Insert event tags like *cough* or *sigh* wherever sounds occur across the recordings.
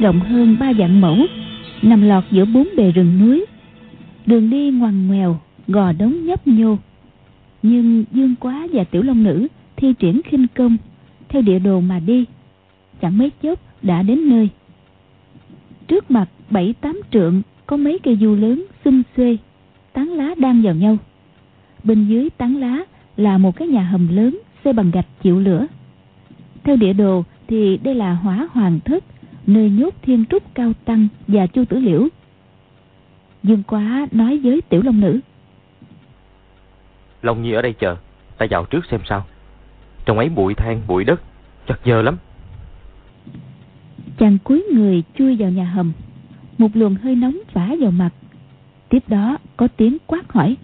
rộng hơn ba vạn mẫu, nằm lọt giữa bốn bề rừng núi. Đường đi ngoằn ngoèo, gò đống nhấp nhô. Nhưng dương quá và tiểu long nữ thi triển khinh công, theo địa đồ mà đi, chẳng mấy chốc đã đến nơi. Trước mặt bảy tám trượng có mấy cây du lớn xum xuê, tán lá đang vào nhau. Bên dưới tán lá là một cái nhà hầm lớn, xây bằng gạch chịu lửa. Theo địa đồ thì đây là hỏa hoàng thất nơi nhốt thiên trúc cao tăng và chu tử liễu. Dương quá nói với tiểu long nữ. Long nhi ở đây chờ ta vào trước xem sao. Trong ấy bụi than bụi đất chật giờ lắm. Chàng cúi người chui vào nhà hầm. Một luồng hơi nóng phả vào mặt. Tiếp đó có tiếng quát hỏi.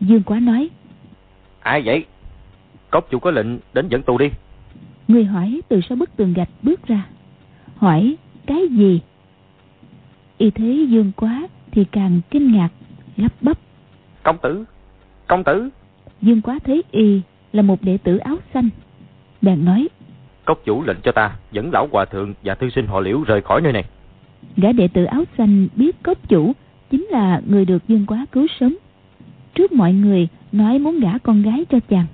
Dương quá nói. Ai vậy? Cốc chủ có lệnh đến dẫn tù đi người hỏi từ sau bức tường gạch bước ra. Hỏi cái gì? Y thế dương quá thì càng kinh ngạc lắp bắp. Công tử công tử. Dương quá thấy y là một đệ tử áo xanh. Bèn nói cốc chủ lệnh cho ta dẫn lão hòa thượng và thư sinh họ liễu rời khỏi nơi này. Gã đệ tử áo xanh biết cốc chủ chính là người được dương quá cứu sống. Trước mọi người nói muốn gả con gái cho chàng.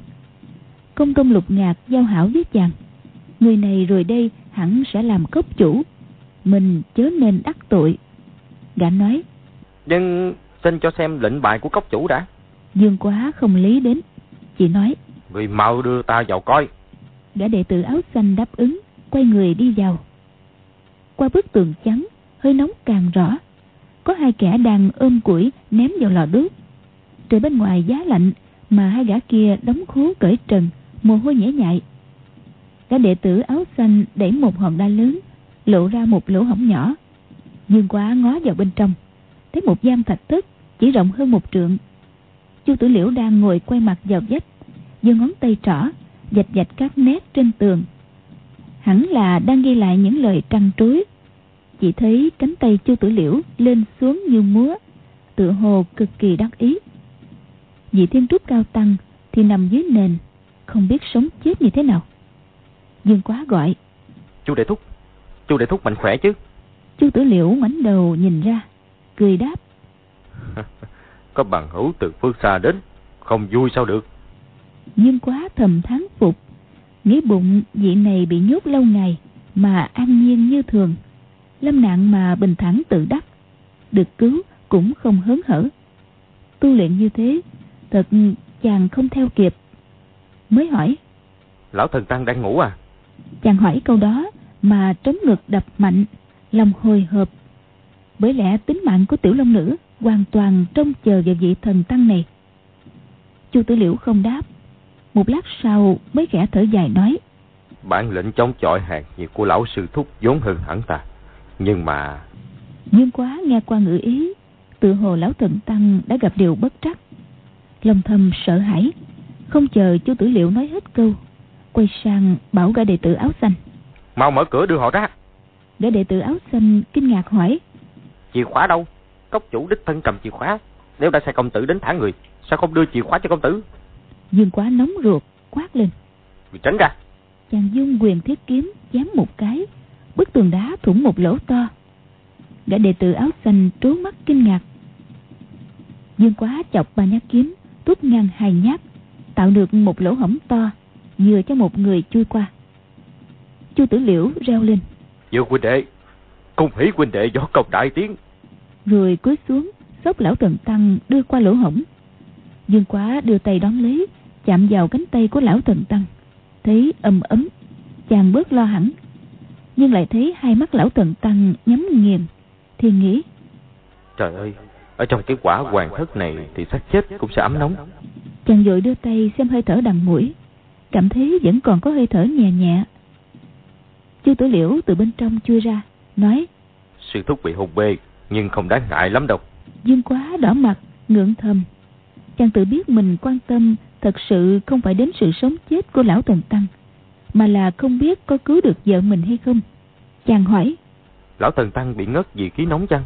Công công lục ngạc giao hảo với chàng người này rồi đây hẳn sẽ làm cốc chủ. Mình chớ nên đắc tội. Gã nói nhưng xin cho xem lệnh bài của cốc chủ đã. Dương quá không lý đến. Chỉ nói người mau đưa ta vào coi. Gã đệ tử áo xanh đáp ứng quay người đi vào. Qua bức tường trắng hơi nóng càng rõ. Có hai kẻ đang ôm củi ném vào lò đốt. Trời bên ngoài giá lạnh mà hai gã kia đóng khố cởi trần mồ hôi nhễ nhại Cả đệ tử áo xanh đẩy một hòn đá lớn, lộ ra một lỗ hổng nhỏ. Dương quá ngó vào bên trong, thấy một gian thạch thất chỉ rộng hơn một trượng. Chu tử liễu đang ngồi quay mặt vào vách, giơ ngón tay trỏ dạch dạch các nét trên tường. Hẳn là đang ghi lại những lời trăn trối. Chỉ thấy cánh tay chu tử liễu lên xuống như múa, tựa hồ cực kỳ đắc ý. Vị thiên trúc cao tăng thì nằm dưới nền, không biết sống chết như thế nào dương quá gọi. Chu đệ thúc chu đệ thúc mạnh khỏe chứ? Chu tử liễu ngoảnh đầu nhìn ra cười đáp. *laughs* Có bằng hữu từ phương xa đến không vui sao được? Dương quá thầm thán phục. Nghĩ bụng vị này bị nhốt lâu ngày mà an nhiên như thường. Lâm nạn mà bình thản tự đắc được cứu cũng không hớn hở. Tu luyện như thế thật chàng không theo kịp. Mới hỏi lão thần tăng đang ngủ à chàng hỏi câu đó mà trống ngực đập mạnh lòng hồi hộp. Bởi lẽ tính mạng của tiểu long nữ hoàn toàn trông chờ vào vị thần tăng này. Chu tử liễu không đáp. Một lát sau mới khẽ thở dài nói bản lệnh chống chọi hàng nhiệt của lão sư thúc vốn hơn hẳn ta. Nhưng mà nhưng quá nghe qua ngữ ý tự hồ lão thần tăng đã gặp điều bất trắc. Lòng thầm sợ hãi không chờ chu tử liệu nói hết câu quay sang bảo gã đệ tử áo xanh. Mau mở cửa đưa họ ra. Gã đệ tử áo xanh kinh ngạc hỏi. Chìa khóa đâu? Cốc chủ đích thân cầm chìa khóa. Nếu đã sai công tử đến thả người sao không đưa chìa khóa cho công tử? Dương quá nóng ruột quát lên. Vì tránh ra. Chàng dung quyền thiết kiếm chém một cái bức tường đá thủng một lỗ to. Gã đệ tử áo xanh trố mắt kinh ngạc. Dương quá chọc ba nhát kiếm tút ngang hai nhát tạo được một lỗ hổng to vừa cho một người chui qua. Chu tử liễu reo lên. Dương huynh đệ cung hỷ huynh đệ do công đại tiến. Rồi cúi xuống xốc lão thần tăng đưa qua lỗ hổng. Dương quá đưa tay đón lấy chạm vào cánh tay của lão thần tăng. Thấy ầm ấm chàng bớt lo hẳn. Nhưng lại thấy hai mắt lão thần tăng nhắm nghiền thì nghĩ trời ơi ở trong cái quả hoàng thất này thì xác chết cũng sẽ ấm nóng. Chàng vội đưa tay xem hơi thở đằng mũi cảm thấy vẫn còn có hơi thở nhẹ nhẹ. Chu tử liễu từ bên trong chui ra nói sư thúc bị hôn mê nhưng không đáng ngại lắm đâu. Dương quá đỏ mặt ngượng thầm. Chàng tự biết mình quan tâm thật sự không phải đến sự sống chết của lão thần tăng mà là không biết có cứu được vợ mình hay không. Chàng hỏi lão thần tăng bị ngất vì khí nóng chăng?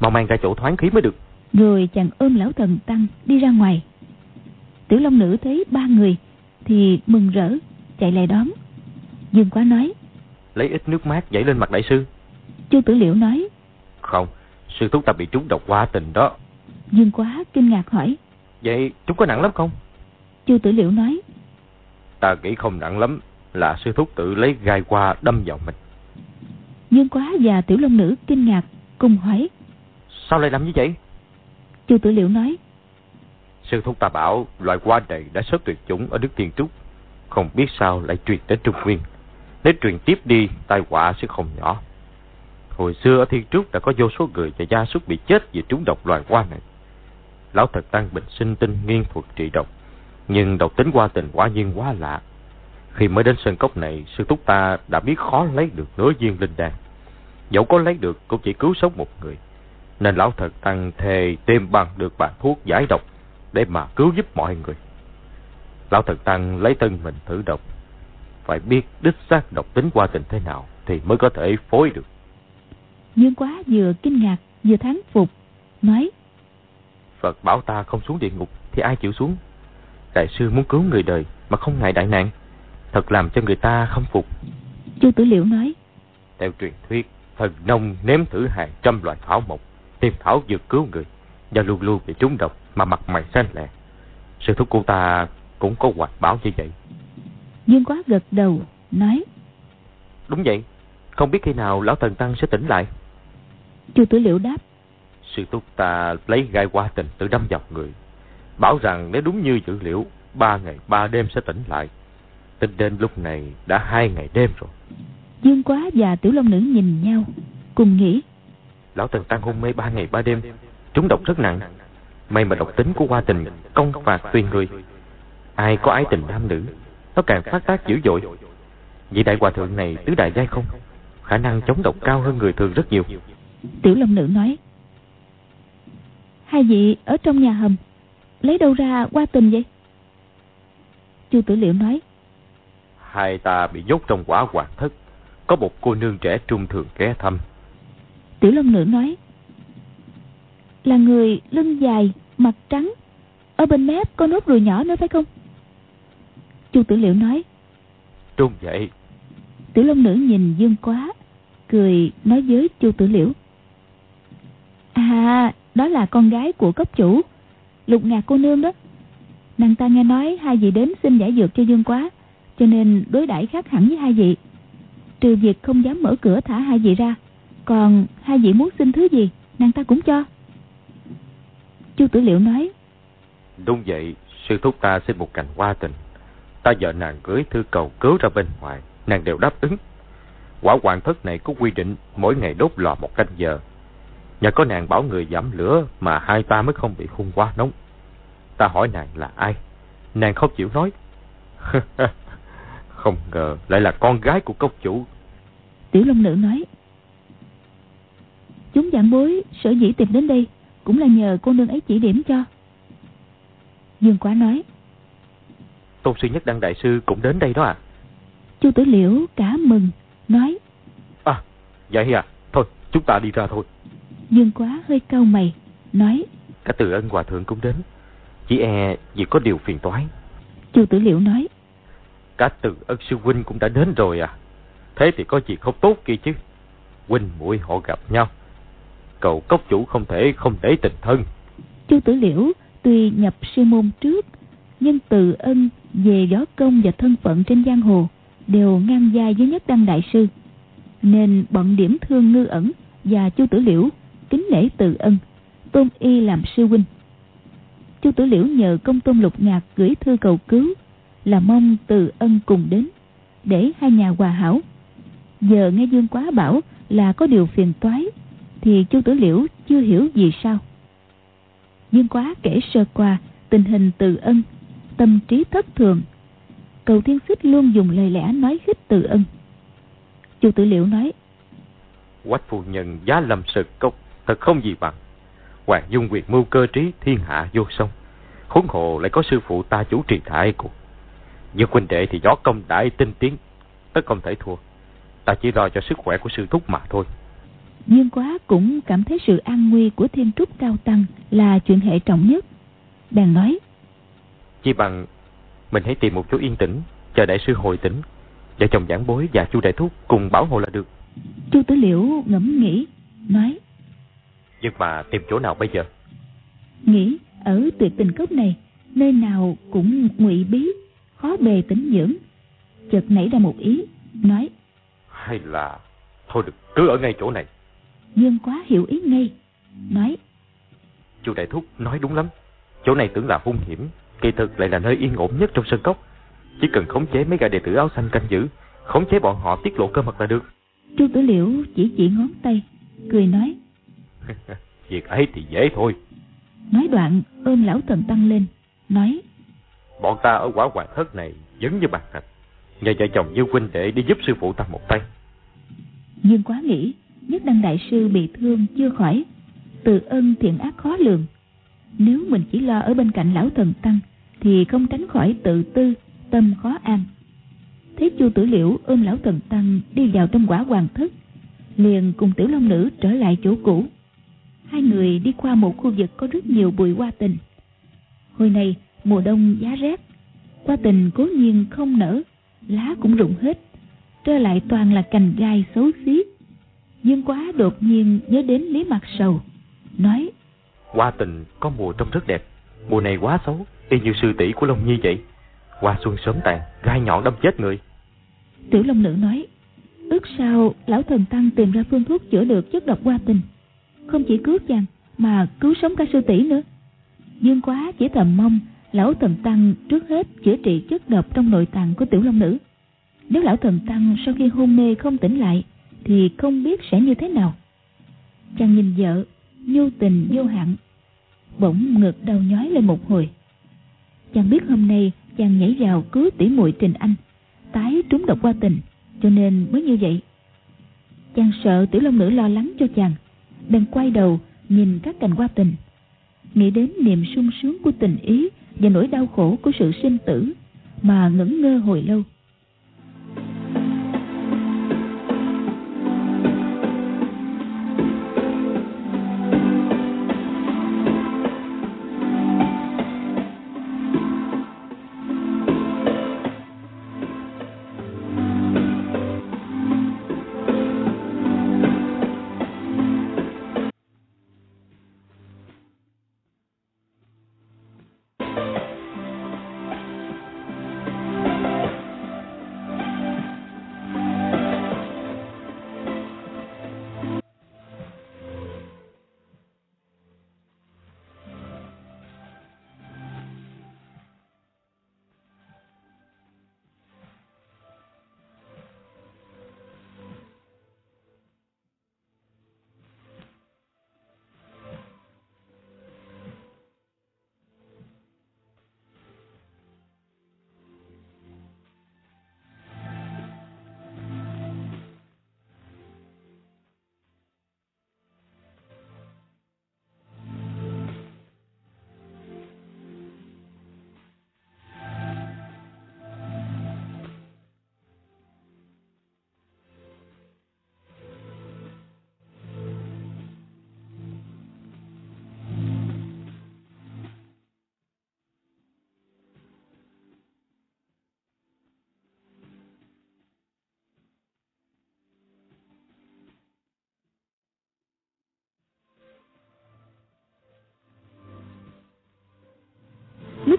Mau mang ra chỗ thoáng khí mới được. Rồi chàng ôm lão thần tăng đi ra ngoài. Tiểu long nữ thấy ba người thì mừng rỡ chạy lại đón Dương Quá nói. Lấy ít nước mát dậy lên mặt đại sư. Chu Tử Liễu nói. Không, sư thúc ta bị trúng độc hoa tình đó. Dương Quá kinh ngạc hỏi. Vậy chúng có nặng lắm không? Chu Tử Liễu nói. Ta nghĩ không nặng lắm, là sư thúc tự lấy gai qua đâm vào mình. Dương Quá và Tiểu Long Nữ kinh ngạc cùng hỏi. Sao lại làm như vậy? Chu Tử Liễu nói. Sư thúc ta bảo loại hoa này đã sớm tuyệt chủng ở nước Tiên Trúc. Không biết sao lại truyền đến Trung Nguyên. Nếu truyền tiếp đi, tai họa sẽ không nhỏ. Hồi xưa ở Thiên Trúc đã có vô số người và gia súc bị chết vì trúng độc loài hoa này. Lão thật tăng bình sinh tinh nghiên thuật trị độc. Nhưng độc tính qua tình quả nhiên quá lạ. Khi mới đến sân cốc này, sư thúc ta đã biết khó lấy được nửa viên linh đan. Dẫu có lấy được cũng chỉ cứu sống một người. Nên lão thật tăng thề tìm bằng được bản thuốc giải độc để mà cứu giúp mọi người. Lão thật tăng lấy thân mình thử độc. Phải biết đích xác độc tính qua tình thế nào thì mới có thể phối được. Dương quá vừa kinh ngạc vừa thán phục, nói Phật bảo ta không xuống địa ngục thì ai chịu xuống. Đại sư muốn cứu người đời mà không ngại đại nạn. Thật làm cho người ta không phục. Chu Tử Liễu nói Theo truyền thuyết, thần nông nếm thử hàng trăm loại thảo mộc, tìm thảo dược cứu người, và luôn luôn bị trúng độc mà mặt mày xanh lẹ. Sư thúc cô ta cũng có hoạt bảo như vậy. Dương quá gật đầu, nói Đúng vậy, không biết khi nào lão thần tăng sẽ tỉnh lại. Chu Tử Liễu đáp Sư thúc ta lấy gai qua tình tự đâm vào người. Bảo rằng nếu đúng như dữ liệu, ba ngày ba đêm sẽ tỉnh lại. Tính đến lúc này đã hai ngày đêm rồi. Dương quá và Tiểu Long Nữ nhìn nhau, cùng nghĩ. Lão Tần Tăng hôn mê ba ngày ba đêm, trúng độc rất nặng. May mà độc tính của hoa tình công phạt tùy người. Ai có ái tình nam nữ, nó càng phát tác dữ dội. Vị đại hòa thượng này tứ đại giai không? Khả năng chống độc cao hơn người thường rất nhiều. Tiểu Long Nữ nói. Hai vị ở trong nhà hầm, lấy đâu ra hoa tình vậy? Chu Tử Liệu nói. Hai ta bị nhốt trong quả hoàng thất, có một cô nương trẻ trung thường ghé thăm. Tiểu Long Nữ nói. Là người lưng dài, mặt trắng, ở bên mép có nốt ruồi nhỏ nữa phải không? Chu Tử Liệu nói. Đúng vậy. Tiểu Long Nữ nhìn Dương Quá, cười nói với Chu Tử Liễu. À, đó là con gái của cấp chủ, lục ngạc cô nương đó. Nàng ta nghe nói hai vị đến xin giải dược cho Dương Quá, cho nên đối đãi khác hẳn với hai vị. Trừ việc không dám mở cửa thả hai vị ra, còn hai vị muốn xin thứ gì, nàng ta cũng cho. Chu Tử Liệu nói. Đúng vậy, sư thúc ta xin một cành hoa tình. Ta vợ nàng gửi thư cầu cứu ra bên ngoài, nàng đều đáp ứng. Quả hoàng thất này có quy định mỗi ngày đốt lò một canh giờ. Nhờ có nàng bảo người giảm lửa mà hai ta mới không bị hung quá nóng. Ta hỏi nàng là ai? Nàng không chịu nói. *laughs* không ngờ lại là con gái của cốc chủ. Tiểu Long Nữ nói. Chúng giảng bối sở dĩ tìm đến đây cũng là nhờ cô nương ấy chỉ điểm cho. Dương Quá nói. Tôn sư nhất đăng đại sư cũng đến đây đó à? Chu Tử Liễu cả mừng, nói. À, vậy à, thôi chúng ta đi ra thôi. Dương Quá hơi cau mày, nói. Cả từ ân hòa thượng cũng đến, chỉ e vì có điều phiền toái. Chu Tử Liễu nói. Cả từ ân sư huynh cũng đã đến rồi à? Thế thì có gì không tốt kia chứ? Huynh muội họ gặp nhau, cầu cốc chủ không thể không để tình thân. Chu Tử Liễu tuy nhập sư môn trước, nhưng từ ân về võ công và thân phận trên giang hồ đều ngang vai với nhất đăng đại sư, nên bọn điểm thương ngư ẩn và Chu Tử Liễu kính nể từ ân, tôn y làm sư huynh. Chu Tử Liễu nhờ công tôn lục ngạc gửi thư cầu cứu, là mong từ ân cùng đến, để hai nhà hòa hảo. Giờ nghe Dương Quá bảo là có điều phiền toái, thì Chu Tử Liễu chưa hiểu gì sao. Dương Quá kể sơ qua tình hình từ ân, tâm trí thất thường. Cầu Thiên Xích luôn dùng lời lẽ nói khích từ ân. Chu Tử Liễu nói, Quách phu nhân giá lâm sự cốc thật không gì bằng. Hoàng Dung Nguyệt mưu cơ trí thiên hạ vô song. Huống hồ lại có sư phụ ta chủ trì đại cuộc. Như huynh đệ thì gió công đại tinh tiến, tất không thể thua. Ta chỉ lo cho sức khỏe của sư thúc mà thôi. Dương Quá cũng cảm thấy sự an nguy của thiên trúc cao tăng là chuyện hệ trọng nhất. Bèn nói, Chỉ bằng mình hãy tìm một chỗ yên tĩnh, chờ đại sư hồi tỉnh. Vợ chồng giảng bối và chu đại thúc cùng bảo hộ là được. Chu Tử Liễu ngẫm nghĩ, nói. Nhưng mà tìm chỗ nào bây giờ? Nghĩ ở tuyệt tình cốc này, nơi nào cũng ngụy bí, khó bề tính dưỡng. Chợt nảy ra một ý, nói. Hay là thôi được cứ ở ngay chỗ này. Dương quá hiểu ý ngay, nói. Chu đại thúc nói đúng lắm. Chỗ này tưởng là hung hiểm, kỳ thực lại là nơi yên ổn nhất trong sân cốc. Chỉ cần khống chế mấy gã đệ tử áo xanh canh giữ, khống chế bọn họ tiết lộ cơ mật là được. Chu Tử Liễu chỉ chỉ ngón tay, cười nói. *laughs* Việc ấy thì dễ thôi. Nói đoạn ôm lão thần tăng lên, nói. Bọn ta ở quả hoàng thất này giống như bàn thạch. Nhờ vợ chồng Dương huynh để đi giúp sư phụ ta một tay. Dương quá nghĩ, nhất đăng đại sư bị thương chưa khỏi. Từ ân thiện ác khó lường. Nếu mình chỉ lo ở bên cạnh lão thần tăng, thì không tránh khỏi tự tư, tâm khó an. Thấy chu tử liễu ôm lão thần tăng đi vào trong quả hoàng thất, liền cùng tiểu long nữ trở lại chỗ cũ. Hai người đi qua một khu vực có rất nhiều bụi hoa tình. Hồi này mùa đông giá rét, hoa tình cố nhiên không nở, lá cũng rụng hết, trơ lại toàn là cành gai xấu xí. Dương quá đột nhiên nhớ đến Lý Mặt Sầu, nói Hoa tình có mùa trông rất đẹp, mùa này quá xấu, y như sư tỷ của Long Nhi vậy. Hoa xuân sớm tàn, gai nhọn đâm chết người. Tiểu Long Nữ nói, ước sao lão thần tăng tìm ra phương thuốc chữa được chất độc hoa tình. Không chỉ cứu chàng, mà cứu sống cả sư tỷ nữa. Dương quá chỉ thầm mong lão thần tăng trước hết chữa trị chất độc trong nội tạng của tiểu long nữ. Nếu lão thần tăng sau khi hôn mê không tỉnh lại, thì không biết sẽ như thế nào. Chàng nhìn vợ, nhu tình vô hạn, bỗng ngực đau nhói lên một hồi. Chàng biết hôm nay chàng nhảy vào cứu tỷ muội Trình Anh, tái trúng độc qua tình, cho nên mới như vậy. Chàng sợ tiểu long nữ lo lắng cho chàng, bèn quay đầu nhìn các cành hoa tình, nghĩ đến niềm sung sướng của tình ý và nỗi đau khổ của sự sinh tử mà ngẩn ngơ hồi lâu.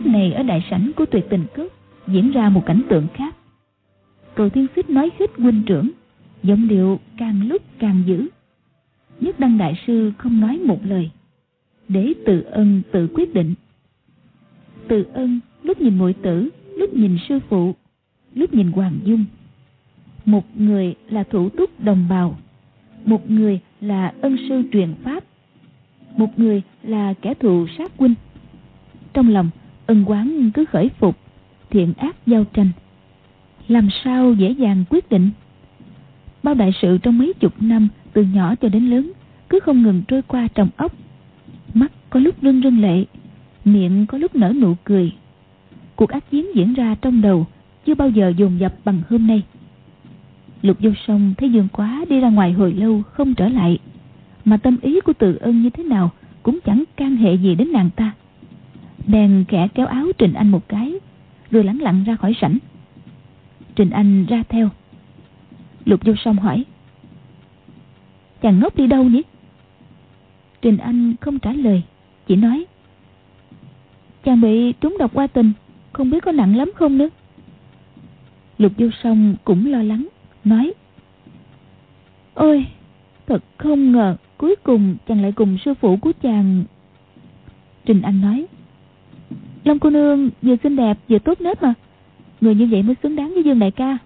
Lúc này ở đại sảnh của tuyệt tình cướp diễn ra một cảnh tượng khác. Cầu thiên xích nói khích huynh trưởng, giọng điệu càng lúc càng dữ. Nhất đăng đại sư không nói một lời, để tự ân tự quyết định. Tự ân lúc nhìn muội tử, lúc nhìn sư phụ, lúc nhìn Hoàng Dung. Một người là thủ túc đồng bào, một người là ân sư truyền pháp, một người là kẻ thù sát huynh. Trong lòng ân quán cứ khởi phục, thiện ác giao tranh. Làm sao dễ dàng quyết định? Bao đại sự trong mấy chục năm, từ nhỏ cho đến lớn, cứ không ngừng trôi qua trong óc. Mắt có lúc rưng rưng lệ, miệng có lúc nở nụ cười. Cuộc ác chiến diễn ra trong đầu, chưa bao giờ dồn dập bằng hôm nay. Lục vô sông thấy dương quá đi ra ngoài hồi lâu không trở lại, mà tâm ý của từ ân như thế nào cũng chẳng can hệ gì đến nàng ta bèn khẽ kéo áo Trình Anh một cái, rồi lẳng lặng ra khỏi sảnh. Trình Anh ra theo. Lục Du song hỏi Chàng ngốc đi đâu nhỉ? Trình Anh không trả lời Chỉ nói Chàng bị trúng độc qua tình Không biết có nặng lắm không nữa. Lục Du song cũng lo lắng Nói Ôi Thật không ngờ Cuối cùng chàng lại cùng sư phụ của chàng. Trình Anh nói Long cô nương vừa xinh đẹp, vừa tốt nết mà. Người như vậy mới xứng đáng với Dương đại ca.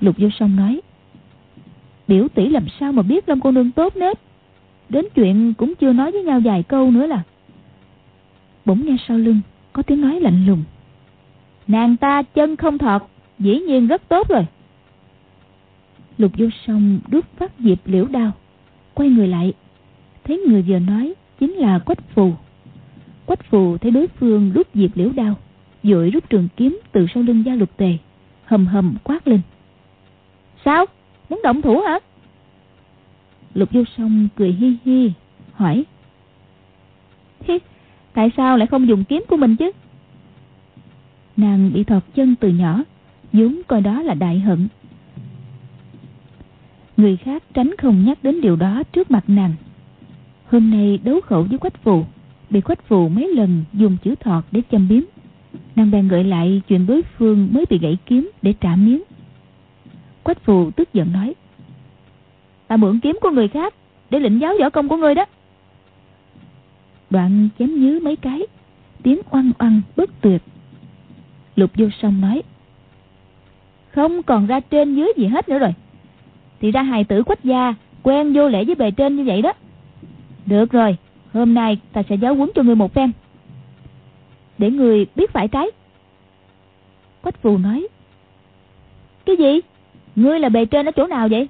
Lục vô song nói, Biểu tỷ làm sao mà biết Long cô nương tốt nết Đến chuyện cũng chưa nói với nhau vài câu nữa là. Bỗng nghe sau lưng Có tiếng nói lạnh lùng, Nàng ta chân không thọt, Dĩ nhiên rất tốt rồi. Lục vô song đút phát diệp liễu đao, Quay người lại, Thấy người vừa nói Chính là Quách Phù. Quách Phù thấy đối phương đút diệp liễu đao Dội rút trường kiếm từ sau lưng gia lục tề Hầm hầm quát lên Sao? Muốn động thủ hả? Lục vô song cười hi hi Hỏi Hi, Tại sao lại không dùng kiếm của mình chứ? Nàng bị thọt chân từ nhỏ vốn coi đó là đại hận Người khác tránh không nhắc đến điều đó trước mặt nàng Hôm nay đấu khẩu với quách phù Bị quách phù mấy lần dùng chữ thọt để châm biếm. Nàng bèn gợi lại chuyện đối phương mới bị gãy kiếm để trả miếng. Quách phù tức giận nói, Ta mượn kiếm của người khác Để lĩnh giáo võ công của người đó. Đoạn chém nhứ mấy cái, Tiếng oăng oăng bất tuyệt. Lục vô song nói, Không còn ra trên dưới gì hết nữa rồi. Thì ra hài tử quách gia Quen vô lễ với bề trên như vậy đó. Được rồi Hôm nay ta sẽ giáo huấn cho người một phen. Để người biết phải trái. Quách phù nói, Cái gì? Ngươi là bề trên ở chỗ nào vậy?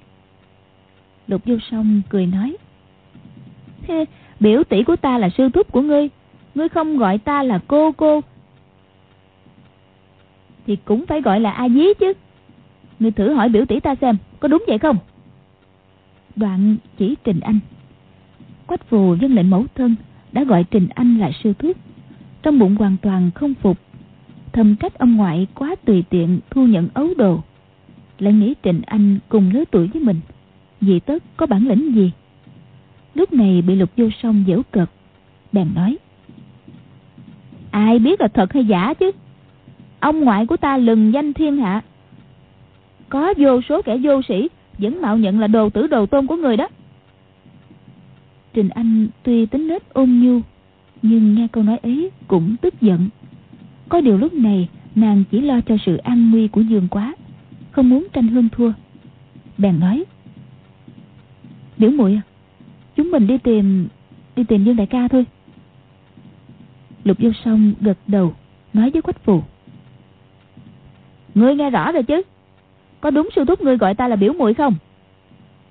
Lục vô song cười nói Biểu tỷ của ta là sư thúc của ngươi. Ngươi không gọi ta là cô cô. Thì cũng phải gọi là A Dí chứ. Ngươi thử hỏi biểu tỷ ta xem, Có đúng vậy không? Đoạn chỉ Trình Anh. Quách phù dân lệnh mẫu thân Đã gọi Trình Anh là sư thúc. Trong bụng hoàn toàn không phục, Thầm trách ông ngoại quá tùy tiện Thu nhận ấu đồ. Lại nghĩ Trình Anh cùng lứa tuổi với mình Vì tất có bản lĩnh gì? Lúc này bị lục vô song giễu cợt, Bèn nói, Ai biết là thật hay giả chứ? Ông ngoại của ta lừng danh thiên hạ. Có vô số kẻ vô sĩ Vẫn mạo nhận là đồ tử đồ tôn của người đó. Trình Anh tuy tính nết ôn nhu, Nhưng nghe câu nói ấy cũng tức giận. Có điều lúc này, Nàng chỉ lo cho sự an nguy của Dương quá, Không muốn tranh hương thua. Bèn nói, Biểu muội à Chúng mình đi tìm Đi tìm Dương đại ca thôi. Lục vô song gật đầu, Nói với quách phù, Ngươi nghe rõ rồi chứ? Có đúng sư thúc ngươi gọi ta là biểu muội không?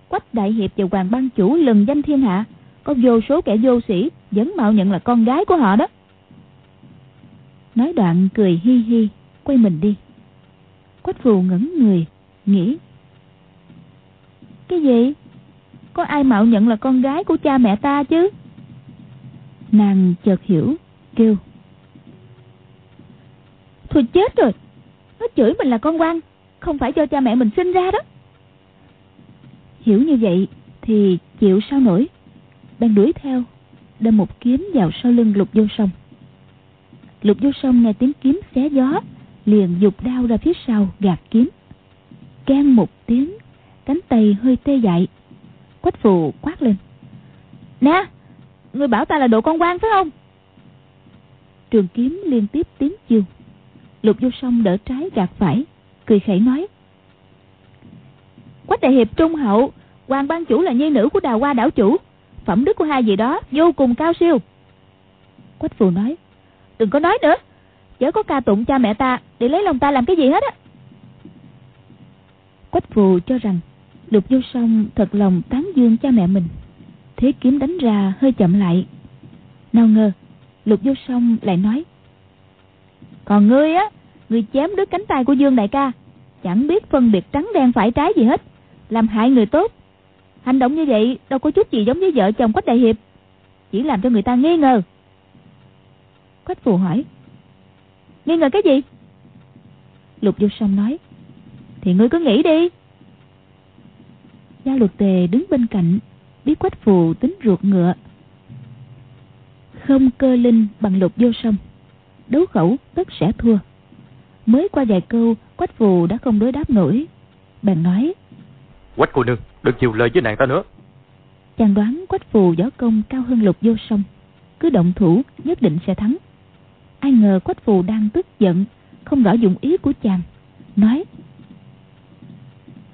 Quách đại hiệp và hoàng ban chủ lừng danh thiên hạ có vô số kẻ vô sĩ Vẫn mạo nhận là con gái của họ đó. Nói đoạn cười hi hi, Quay mình đi. Quách phù ngẩn người, Nghĩ. Cái gì? Có ai mạo nhận là con gái của cha mẹ ta chứ? Nàng chợt hiểu, Kêu. Thôi chết rồi, Nó chửi mình là con quan Không phải do cha mẹ mình sinh ra đó. Hiểu như vậy Thì chịu sao nổi. Đang đuổi theo Đâm một kiếm vào sau lưng lục vô sông Lục vô sông nghe tiếng kiếm xé gió, Liền dục đao ra phía sau gạt kiếm. Can một tiếng, Cánh tay hơi tê dại, Quách phù quát lên. Nè, Người bảo ta là độ con quan, phải không? Trường kiếm liên tiếp tiếng chiêu Lục vô song đỡ trái gạt phải, Cười khẩy nói. Quách đại hiệp trung hậu Hoàng ban chủ là nhi nữ của đào hoa đảo chủ. Phẩm đức của hai vị đó vô cùng cao siêu. Quách phù nói, Đừng có nói nữa. Chớ có ca tụng cha mẹ ta Để lấy lòng ta làm cái gì hết á. Quách phù cho rằng Lục vô song thật lòng tán dương cha mẹ mình. Thế kiếm đánh ra hơi chậm lại. Nào ngờ, Lục vô song lại nói, Còn ngươi á, Ngươi chém đứt cánh tay của Dương đại ca, Chẳng biết phân biệt trắng đen phải trái gì hết, Làm hại người tốt Hành động như vậy, đâu có chút gì giống với vợ chồng Quách Đại Hiệp. Chỉ làm cho người ta nghi ngờ. Quách Phù hỏi, Nghi ngờ cái gì? Lục vô song nói, Thì ngươi cứ nghĩ đi. Gia luật tề đứng bên cạnh, Biết quách phù tính ruột ngựa. Không cơ linh bằng lục vô sông Đấu khẩu tất sẽ thua. Mới qua vài câu, Quách phù đã không đối đáp nổi. Bèn nói Quách cô nương, đừng chịu lời với nàng ta nữa. Chàng đoán quách phù võ công cao hơn lục vô sông Cứ động thủ, nhất định sẽ thắng. Ai ngờ quách phù đang tức giận, Không rõ dụng ý của chàng. Nói,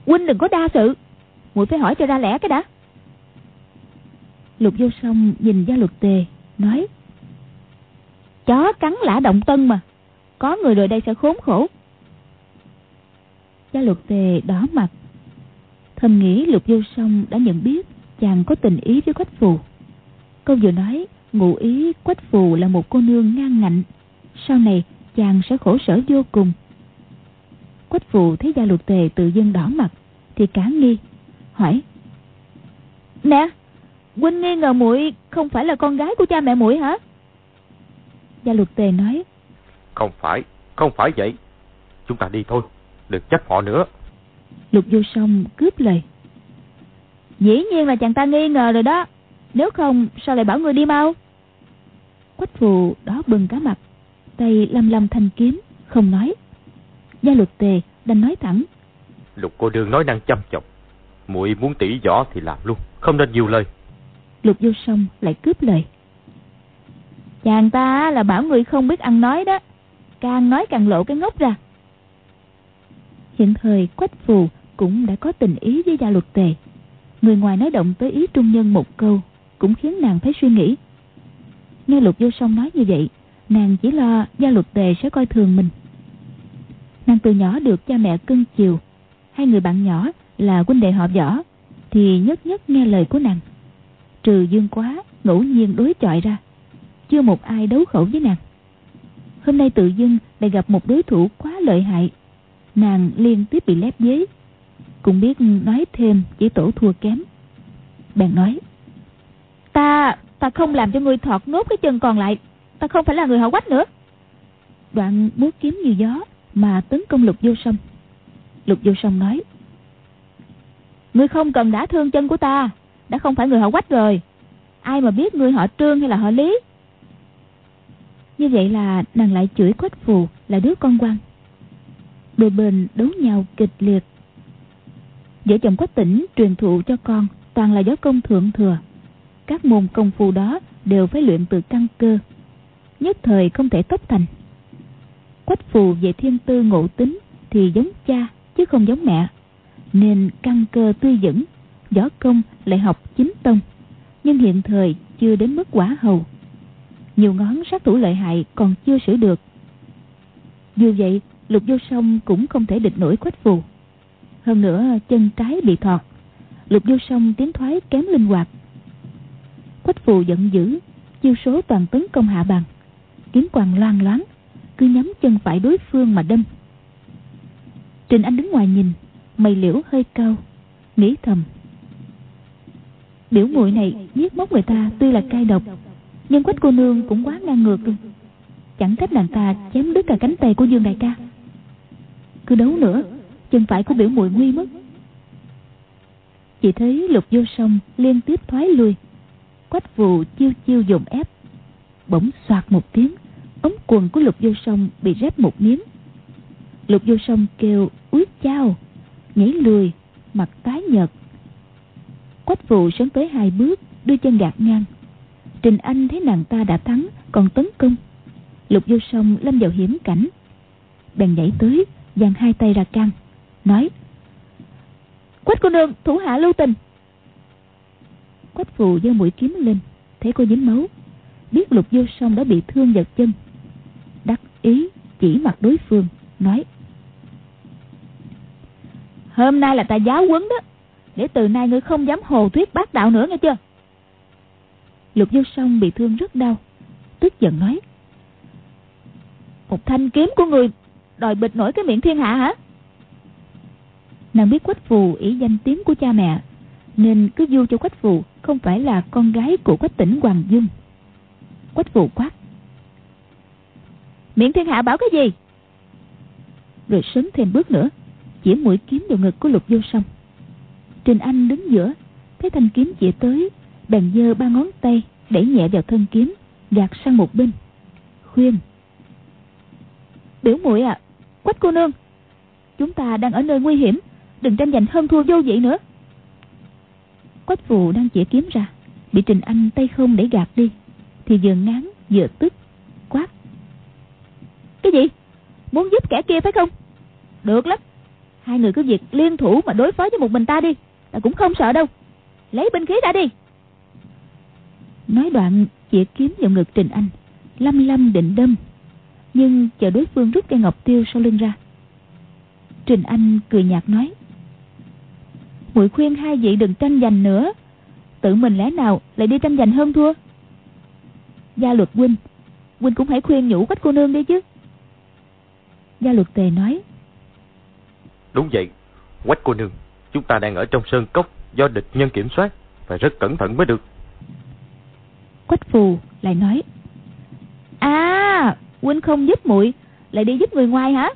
Huynh đừng có đa sự. Muội phải hỏi cho ra lẽ cái đã. Lục vô song nhìn gia luật tề, Nói, Chó cắn lã động tân mà. Có người rồi đây sẽ khốn khổ. Gia luật tề đỏ mặt Thầm nghĩ lục vô song đã nhận biết Chàng có tình ý với quách phù. Câu vừa nói, Ngụ ý quách phù là một cô nương ngang ngạnh. Sau này, chàng sẽ khổ sở vô cùng. Quách phù thấy gia luật tề tự dưng đỏ mặt, Thì cả nghi, Hỏi, Nè, Huynh nghi ngờ muội không phải là con gái của cha mẹ muội hả? Gia luật tề nói, Không phải Không phải vậy. Chúng ta đi thôi, Đừng chấp họ nữa. Lục vô song cướp lời. Dĩ nhiên là chàng ta nghi ngờ rồi đó. Nếu không sao lại bảo người đi mau? Quách phù đó bừng cả mặt Tay lâm lâm thanh kiếm Không nói. Gia luật tề đành nói thẳng. Lục cô đương nói năng chăm chọc muội muốn tỉ võ thì làm luôn Không nên nhiều lời. Lục vô song lại cướp lời. Chàng ta là bảo người không biết ăn nói đó Càng nói càng lộ cái ngốc ra. Hiện thời Quách Phù cũng đã có tình ý với gia luật tề. Người ngoài nói động tới ý trung nhân một câu Cũng khiến nàng phải suy nghĩ. Nghe lục vô song nói như vậy, Nàng chỉ lo gia luật tề sẽ coi thường mình. Nàng từ nhỏ được cha mẹ cưng chiều. Hai người bạn nhỏ là huynh đệ họ võ Thì nhất nhất nghe lời của nàng. Trừ dương quá ngẫu nhiên đối chọi ra, Chưa một ai đấu khẩu với nàng. Hôm nay tự dưng lại gặp một đối thủ quá lợi hại. Nàng liên tiếp bị lép dế cũng biết nói thêm chỉ tổ thua kém. Bèn nói Ta, ta không làm cho ngươi thọt nốt cái chân còn lại Ta không phải là người họ quách nữa. Đoạn múa kiếm như gió Mà tấn công lục vô sông Lục vô sông nói Ngươi không cần đã thương chân của ta Đã không phải người họ quách rồi. Ai mà biết ngươi họ trương hay là họ lý? Như vậy là nàng lại chửi quách phù là đứa con quan. Đôi bên đấu nhau kịch liệt Vợ chồng quách tỉnh truyền thụ cho con, Toàn là gió công thượng thừa. Các môn công phu đó đều phải luyện từ căn cơ, Nhất thời không thể tốc thành. Quách phù về thiên tư ngộ tính Thì giống cha chứ không giống mẹ, nên căn cơ tươi vững, võ công lại học chính tông, nhưng hiện thời chưa đến mức quả hầu. Nhiều ngón sát thủ lợi hại còn chưa sửa được. Dù vậy, lục vô song cũng không thể địch nổi quách phù hơn nữa, chân trái bị thọt. Lục vô song tiến thoái kém linh hoạt. Quách phù giận dữ, chiêu số toàn tấn công hạ bằng kiếm quàng loan loáng, cứ nhắm chân phải đối phương mà đâm. Trình anh đứng ngoài nhìn mày liễu hơi cao nghĩ thầm. Biểu muội này giết móc người ta tuy là cay độc, nhưng quách cô nương cũng quá ngang ngược chẳng trách nàng ta chém đứt cả cánh tay của dương đại ca. Cứ đấu nữa chân phải của biểu muội nguy mất. Chỉ thấy lục vô song liên tiếp thoái lui. Quách vù chiêu chiêu dồn ép. Bỗng xoạt một tiếng, ống quần của lục vô song bị rách một miếng. Lục vô song kêu, úi chao! nhảy lùi, mặt tái nhợt. Quách phụ sớm tới hai bước, đưa chân gạt ngang. Trình anh thấy nàng ta đã thắng, còn tấn công. Lục vô song lâm vào hiểm cảnh. Bèn nhảy tới, giang hai tay ra can nói, quách cô nương, thủ hạ lưu tình. Quách phù giơ mũi kiếm lên, thấy cô dính máu, biết lục vô song đã bị thương vào chân, đắc ý chỉ mặt đối phương, nói, Hôm nay là ta giáo quấn đó, Để từ nay ngươi không dám hồ thuyết bác đạo nữa nghe chưa? Lục vô song bị thương rất đau, Tức giận nói, Một thanh kiếm của người Đòi bịch nổi cái miệng thiên hạ hả? Nàng biết quách phù ý danh tiếng của cha mẹ, Nên cứ du cho quách phù Không phải là con gái của quách tỉnh Hoàng Dung. Quách phù quát Miệng thiên hạ bảo cái gì? Rồi sớm thêm bước nữa, chỉ mũi kiếm vào ngực của lục vô song. Trình anh đứng giữa, thấy thanh kiếm chỉ tới, bèn giơ ba ngón tay đẩy nhẹ vào thân kiếm, gạt sang một bên. Khuyên, biểu muội à quách cô nương, chúng ta đang ở nơi nguy hiểm đừng tranh giành hơn thua vô vị nữa. Quách phù đang chĩa kiếm ra, bị trình anh tay không để gạt đi, thì vừa ngán vừa tức, quát. Cái gì? Muốn giúp kẻ kia phải không? Được lắm. Hai người cứ việc liên thủ mà đối phó với một mình ta đi, ta cũng không sợ đâu. Lấy binh khí ra đi. Nói đoạn, chĩa kiếm vào ngực trình anh lâm lâm định đâm, nhưng chờ đối phương rút cây ngọc tiêu sau lưng ra, trình anh cười nhạt nói muội khuyên hai vị đừng tranh giành nữa. Tự mình lẽ nào lại đi tranh giành hơn thua? Gia luật huynh huynh cũng hãy khuyên nhủ quách cô nương đi chứ. Gia luật tề nói. Đúng vậy. Quách cô nương chúng ta đang ở trong sơn cốc do địch nhân kiểm soát phải rất cẩn thận mới được. Quách phù lại nói. À huynh không giúp muội lại đi giúp người ngoài hả?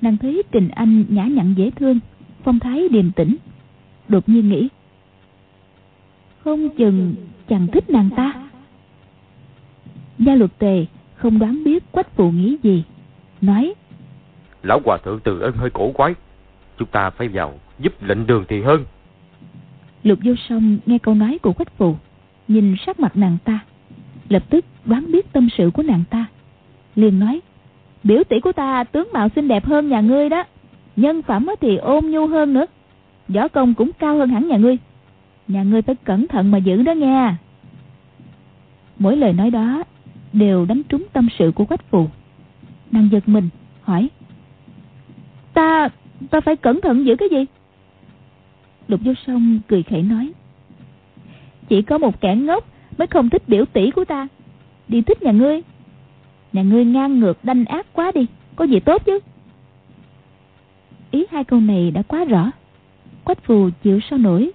Nàng thấy trình anh nhã nhặn dễ thương phong thái điềm tĩnh. Đột nhiên nghĩ không chừng chẳng thích nàng ta. Gia luật tề không đoán biết quách phụ nghĩ gì nói lão hòa thượng từ ân hơi cổ quái chúng ta phải vào giúp lệnh đường thì hơn. Lục vô song nghe câu nói của quách phụ nhìn sắc mặt nàng ta lập tức đoán biết tâm sự của nàng ta. Liền nói biểu tỷ của ta tướng mạo xinh đẹp hơn nhà ngươi đó nhân phẩm thì ôn nhu hơn nữa. Võ công cũng cao hơn hẳn nhà ngươi. Nhà ngươi phải cẩn thận mà giữ đó nghe mỗi lời nói đó đều đánh trúng tâm sự của quách phù. Nàng giật mình, hỏi, ta ta phải cẩn thận giữ cái gì? Lục vô song cười khẩy nói, chỉ có một kẻ ngốc mới không thích biểu tỷ của ta. Đi thích nhà ngươi. Nhà ngươi ngang ngược đanh ác quá đi, có gì tốt chứ? Ý hai câu này đã quá rõ. Quách phù chịu sao nổi?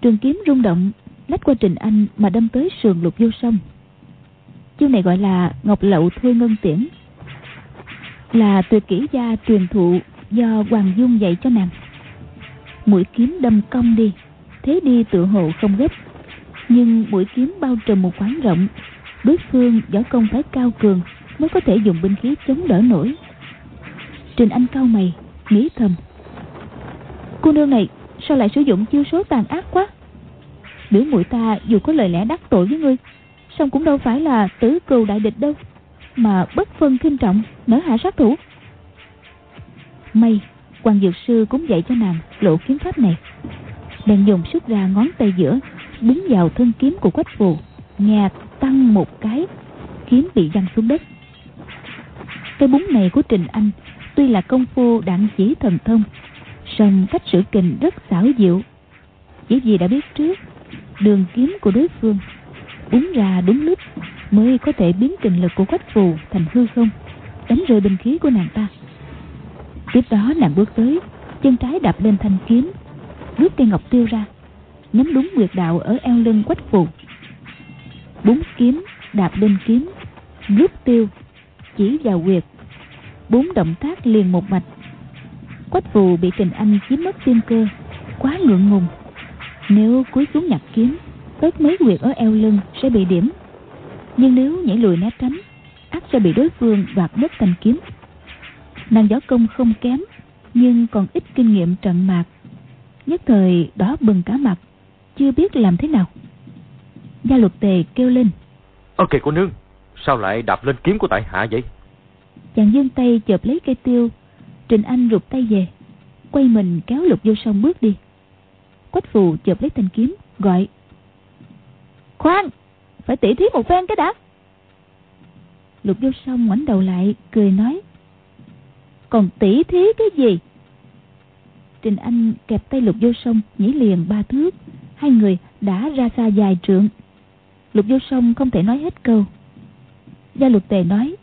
Trường kiếm rung động, lách qua trình anh mà đâm tới sườn lục vô sông chiêu này gọi là ngọc lậu Thuê ngân tiễn. Là tuyệt kỹ gia truyền thụ do hoàng dung dạy cho nàng. Mũi kiếm đâm cong đi, thế đi tự hộ không gấp. Nhưng mũi kiếm bao trùm một khoảng rộng, đối phương võ công phải cao cường mới có thể dùng binh khí chống đỡ nổi. Trình anh cao mày nghĩ thầm. Cô nương này sao lại sử dụng chiêu số tàn ác quá? Biểu mũi ta dù có lời lẽ đắc tội với ngươi, song cũng đâu phải là tứ cừu đại địch đâu, mà bất phân khinh trọng, nở hạ sát thủ. May quan dược sư cũng dạy cho nàng lộ kiếm pháp này. Bèn dùng sức ra ngón tay giữa búng vào thân kiếm của quách phù nghe tăng một cái, kiếm bị văng xuống đất. Cái búng này của trình anh tuy là công phu đạn chỉ thần thông, song cách sử kình rất xảo diệu. Chỉ vì đã biết trước, đường kiếm của đối phương búng ra đúng lúc mới có thể biến kình lực của quách phù thành hư không, đánh rơi binh khí của nàng ta. Tiếp đó nàng bước tới, chân trái đạp lên thanh kiếm, rút cây ngọc tiêu ra nhắm đúng nguyệt đạo ở eo lưng quách phù. Búng kiếm đạp lên kiếm, rút tiêu, chỉ vào quyệt bốn động tác liền một mạch. Quách phù bị kình anh chiếm mất tim cơ, quá ngượng ngùng. Nếu cúi xuống nhặt kiếm tất mấy quyệt ở eo lưng sẽ bị điểm. Nhưng nếu nhảy lùi né tránh, ắt sẽ bị đối phương đoạt mất thanh kiếm. Nàng võ công không kém, nhưng còn ít kinh nghiệm trận mạc. Nhất thời đó bừng cả mặt, chưa biết làm thế nào. Gia luật tề kêu lên. Ok cô nương, sao lại đạp lên kiếm của tại hạ vậy? Chàng dương tay chợp lấy cây tiêu. Trình anh rụt tay về, quay mình kéo lục vô sông bước đi. Quách phù chợp lấy thanh kiếm, gọi. Khoan, phải tỉ thí một phen cái đã. Lục vô sông ngoảnh đầu lại, cười nói. Còn tỉ thí cái gì? Trình anh kẹp tay lục vô sông nhảy liền ba thước. Hai người đã ra xa dài trượng. Lục vô sông không thể nói hết câu. Gia luật tề nói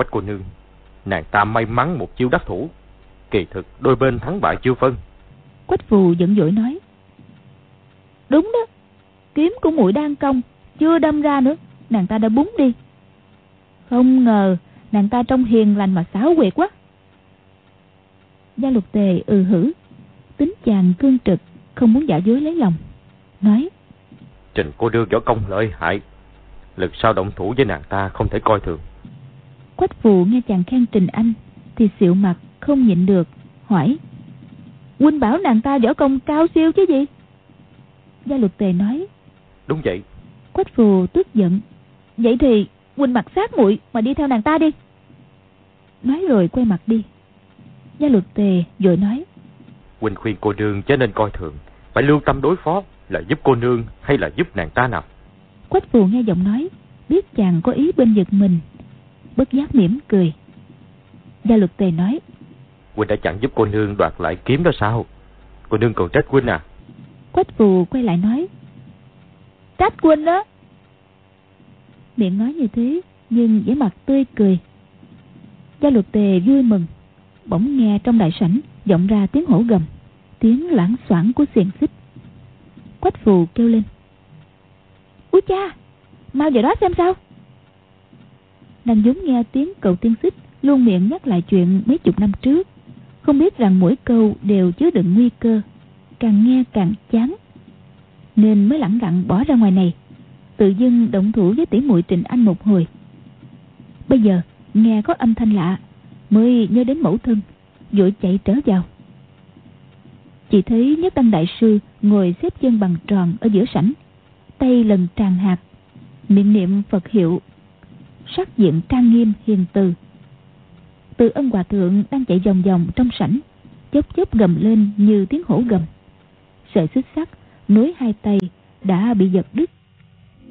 quách cô nương. Nàng ta may mắn một chiêu đắc thủ. Kỳ thực đôi bên thắng bại chưa phân. Quách phù giận dỗi nói đúng đó kiếm của mũi đang công chưa đâm ra nữa nàng ta đã búng đi. Không ngờ nàng ta trông hiền lành mà xáo quyệt quá. Gia lục tề ừ hử Tính chàng cương trực Không muốn giả dối lấy lòng Nói Trình cô đưa võ công lợi hại Lần sau động thủ với nàng ta không thể coi thường Quách phù nghe chàng khen Trình Anh Thì xịu mặt không nhịn được Hỏi Huynh bảo nàng ta võ công cao siêu chứ gì? Gia lục tề nói Đúng vậy. Quách phù tức giận Vậy thì Huynh mặc sát muội mà đi theo nàng ta đi. Nói rồi quay mặt đi. Gia luật tề rồi nói Huynh khuyên cô nương chớ nên coi thường Phải lưu tâm đối phó Là giúp cô nương hay là giúp nàng ta nào? Quách phù nghe giọng nói Biết chàng có ý bên giật mình Bất giác mỉm cười. Gia luật tề nói Huynh đã chẳng giúp cô nương đoạt lại kiếm đó sao? Cô nương còn trách Huynh à? Quách phù quay lại nói Trách Huynh đó Miệng nói như thế Nhưng vẻ mặt tươi cười. Gia luật tề vui mừng Bỗng nghe trong đại sảnh vọng ra tiếng hổ gầm Tiếng lãng xoảng của xiềng xích. Quách phù kêu lên Úi cha Mau vào đó xem sao Nàng vốn nghe tiếng cậu tiên xích, Luôn miệng nhắc lại chuyện mấy chục năm trước. Không biết rằng mỗi câu đều chứa đựng nguy cơ, Càng nghe càng chán. Nên mới lẳng lặng bỏ ra ngoài này, Tự dưng động thủ với tỷ muội Trình Anh một hồi. Bây giờ, nghe có âm thanh lạ, Mới nhớ đến mẫu thân, Vội chạy trở vào. Chỉ thấy nhất tăng đại sư Ngồi xếp chân bằng tròn ở giữa sảnh, Tay lần tràn hạt, Miệng niệm Phật hiệu Sắc diện trang nghiêm, hiền từ. Từ ân hòa thượng đang chạy vòng vòng trong sảnh, Chớp chớp gầm lên như tiếng hổ gầm. Sợi xích sắt nối hai tay đã bị giật đứt.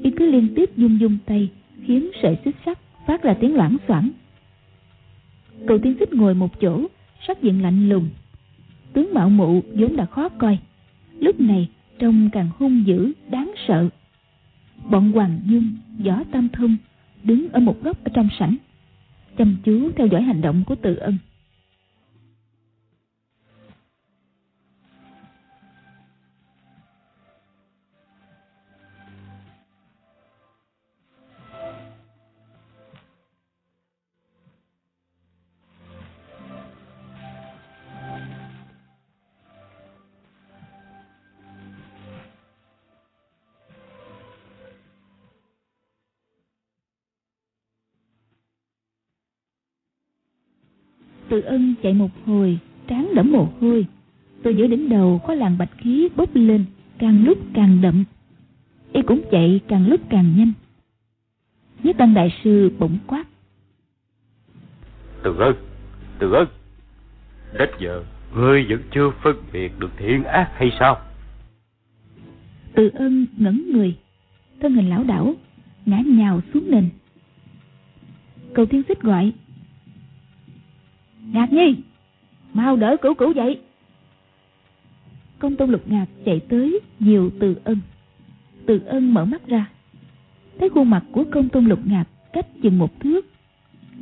Y cứ liên tiếp dung dung tay, khiến sợi xích sắt phát ra tiếng loảng xoảng. Cậu tiên xích ngồi một chỗ, sắc diện lạnh lùng. Tướng mạo mụ vốn đã khó coi. Lúc này, trông càng hung dữ, đáng sợ. Bọn hoàng dung, võ tam thông đứng ở một góc ở trong sảnh, chăm chú theo dõi hành động của tự ân. Từ ân chạy một hồi, trán đẫm mồ hôi. Từ giữa đỉnh đầu có làn bạch khí bốc lên, càng lúc càng đậm. Y cũng chạy càng lúc càng nhanh. Nhất đăng đại sư bỗng quát. Từ ân, từ ân, đến giờ ngươi vẫn chưa phân biệt được thiện ác hay sao? Từ ân ngẩn người, thân hình lão đảo, ngã nhào xuống nền. Cầu thiên xích gọi Ngạc nhi Mau đỡ cửu cửu dậy Công tôn lục ngạc chạy tới Nhiều từ ân. Từ ân mở mắt ra. Thấy khuôn mặt của công tôn lục ngạc Cách chừng một thước.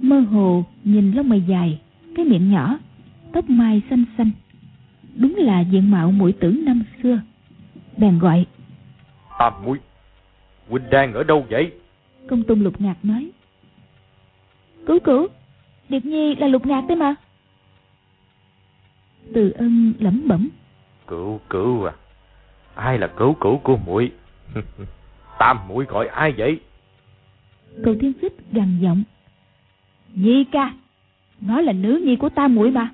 Mơ hồ nhìn lông mày dài Cái miệng nhỏ Tóc mai xanh xanh. Đúng là diện mạo mũi tử năm xưa. Bèn gọi. Tam mũi Huynh đang ở đâu vậy? Công tôn lục ngạc nói. Cứu cứu Điệp Nhi là lục ngạc đấy mà. Từ ân lẩm bẩm. Cửu cửu à. Ai là cửu cửu của muội? *laughs* Tam muội gọi ai vậy? Cầu thiên xích gằn giọng. Nhi ca Nó là nữ nhi của tam muội mà.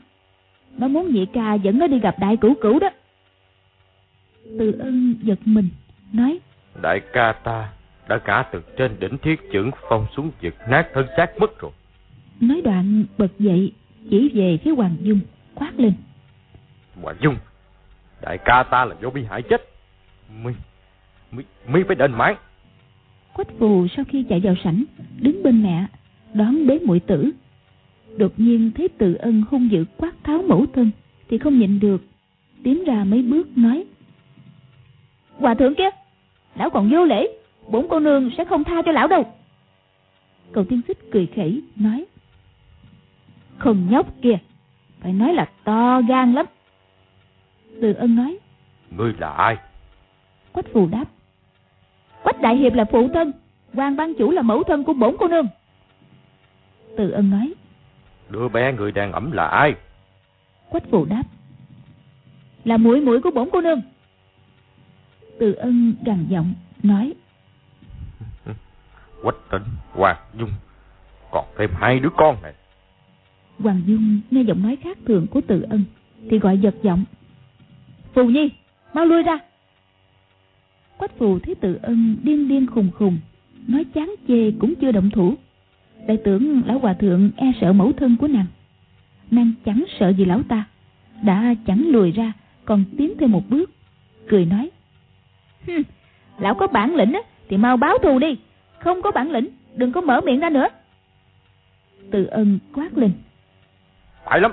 Nó muốn nhị ca dẫn nó đi gặp đại cửu cửu đó. Từ ân giật mình Nói. Đại ca ta đã cả từ trên đỉnh thiết trưởng phong xuống giật nát thân xác mất rồi Nói đoạn bật dậy Chỉ về phía Hoàng Dung Quát lên. Hoàng Dung Đại ca ta là do bị hại chết. Mi Mi, mi phải đền mãi Quách phù sau khi chạy vào sảnh Đứng bên mẹ Đón bế muội tử. Đột nhiên thấy tự ân hung dữ quát tháo mẫu thân Thì không nhịn được Tiến ra mấy bước nói. Hòa thượng kia Lão còn vô lễ Bốn cô nương sẽ không tha cho lão đâu. Cầu tiên xích cười khẩy nói Con nhóc kia, phải nói là to gan lắm. Từ ân nói. Ngươi là ai? Quách phù đáp. Quách đại hiệp là phụ thân, quan ban chủ là mẫu thân của bổn cô nương. Từ ân nói. Đứa bé người đang ẩm là ai? Quách phù đáp. Là muội muội của bổn cô nương. Từ ân gằn giọng, nói. *laughs* Quách tỉnh, Hoàng Dung, còn thêm hai đứa con này. Hoàng Dung nghe giọng nói khác thường của Từ ân, thì gọi giật giọng. Phù Nhi, mau lui ra. Quách phù thấy Từ ân điên điên khùng khùng, nói chán chê cũng chưa động thủ. Đại tưởng lão hòa thượng e sợ mẫu thân của nàng. Nàng chẳng sợ gì lão ta, đã chẳng lùi ra, còn tiến thêm một bước, cười nói. *laughs* lão có bản lĩnh thì mau báo thù đi, không có bản lĩnh, đừng có mở miệng ra nữa. Từ ân quát lên. Phải lắm,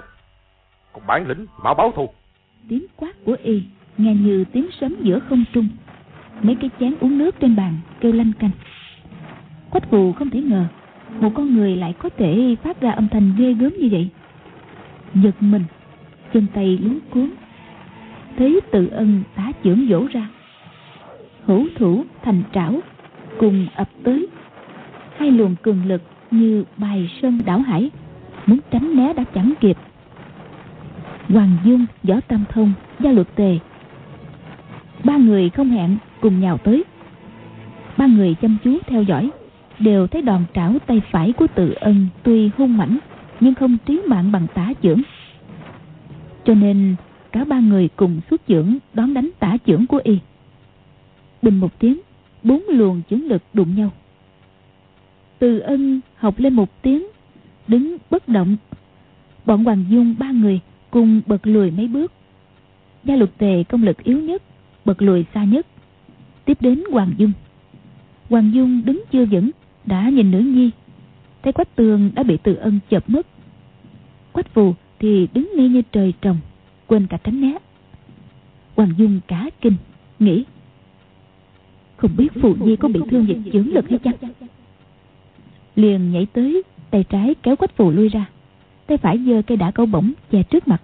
còn bản lĩnh mau báo thù. Tiếng quát của y nghe như tiếng sấm giữa không trung. Mấy cái chén uống nước trên bàn kêu lanh canh. Quách phù không thể ngờ một con người lại có thể phát ra âm thanh ghê gớm như vậy. Giật mình, chân tay lún cuốn. Thấy tự ân tá chưởng vỗ ra. Hữu thủ thành trảo, cùng ập tới. Hai luồng cường lực như bài sơn đảo hải, muốn tránh né đã chẳng kịp. Hoàng Dung, Võ Tam Thông, Gia Luật Tề. Ba người không hẹn cùng nhào tới. Ba người chăm chú theo dõi đều thấy đòn trảo tay phải của tự ân tuy hung mãnh nhưng không trí mạng bằng tả chưởng cho nên cả ba người cùng xuất chưởng đón đánh tả chưởng của y bình một tiếng bốn luồng chưởng lực đụng nhau từ ân học lên một tiếng đứng bất động. Bọn hoàng dung ba người cùng bật lùi mấy bước. Gia Lục tề công lực yếu nhất, bật lùi xa nhất. Tiếp đến hoàng dung. Hoàng dung đứng chưa vững, đã nhìn nữ nhi. Thấy quách tường đã bị từ ân chợp mất. Quách phù thì đứng ngây như trời trồng, quên cả tránh né. Hoàng dung cả kinh, nghĩ, không biết phù nhi có bị thương về chưởng lực hay chăng? Liền nhảy tới tay trái kéo quách phù lui ra tay phải giơ cây đả câu bổng che trước mặt.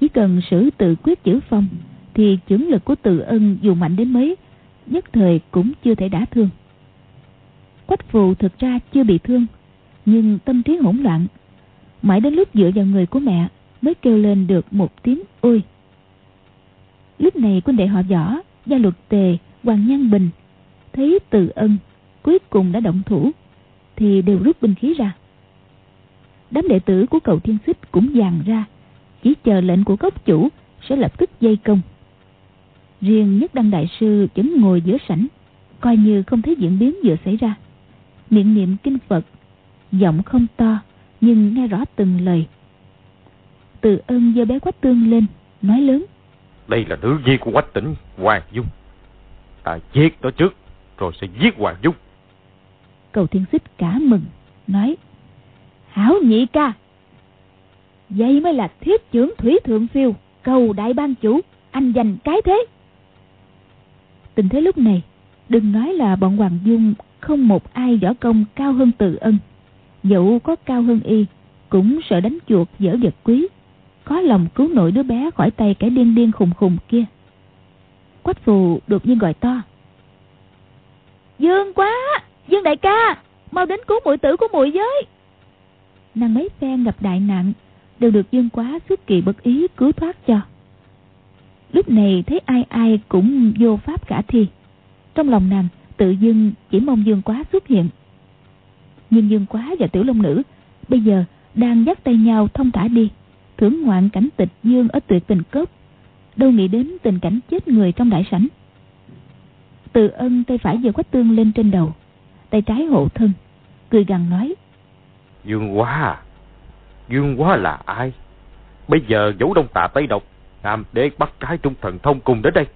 Chỉ cần sử tự quyết chữ phong thì chưởng lực của tự ân dù mạnh đến mấy nhất thời cũng chưa thể đả thương. Quách phù thực ra chưa bị thương Nhưng tâm trí hỗn loạn. Mãi đến lúc dựa vào người của mẹ Mới kêu lên được một tiếng ôi. Lúc này quân đệ họ võ Gia luật tề, Hoàng Nhan Bình Thấy từ ân Cuối cùng đã động thủ. Thì đều rút binh khí ra Đám đệ tử của cầu thiên xích cũng dàn ra Chỉ chờ lệnh của cốc chủ Sẽ lập tức dây công Riêng nhất đăng đại sư vẫn ngồi giữa sảnh Coi như không thấy diễn biến vừa xảy ra miệng niệm kinh Phật, giọng không to nhưng nghe rõ từng lời. Từ ân giơ bé Quách Tương lên, nói lớn. Đây là nữ nhi của Quách Tỉnh, Hoàng Dung. Ta giết nó trước, rồi sẽ giết Hoàng Dung. Cầu Thiên Xích cả mừng, nói. Hảo nhị ca, vậy mới là thiết trưởng Thủy Thượng Phiêu, cầu đại ban chủ, anh dành cái thế. Tình thế lúc này, đừng nói là bọn Hoàng Dung không một ai võ công cao hơn từ ân dẫu có cao hơn y cũng sợ đánh chuột dở vật quý có lòng cứu nổi đứa bé khỏi tay kẻ điên điên khùng khùng kia quách phù đột nhiên gọi to dương quá dương đại ca mau đến cứu muội tử của muội với nàng mấy phen gặp đại nạn đều được dương quá xuất kỳ bất ý cứu thoát cho lúc này thấy ai ai cũng vô pháp khả thi trong lòng nàng tự dưng chỉ mong Dương Quá xuất hiện. Nhưng Dương Quá và Tiểu Long Nữ bây giờ đang dắt tay nhau thông thả đi, thưởng ngoạn cảnh tịch Dương ở tuyệt tình cốc, đâu nghĩ đến tình cảnh chết người trong đại sảnh. Từ ân tay phải giờ quách tương lên trên đầu, tay trái hộ thân, cười gằn nói. Dương Quá à? Dương Quá là ai? Bây giờ dấu đông tạ Tây Độc, Nam đế bắt trái trung thần thông cùng đến đây,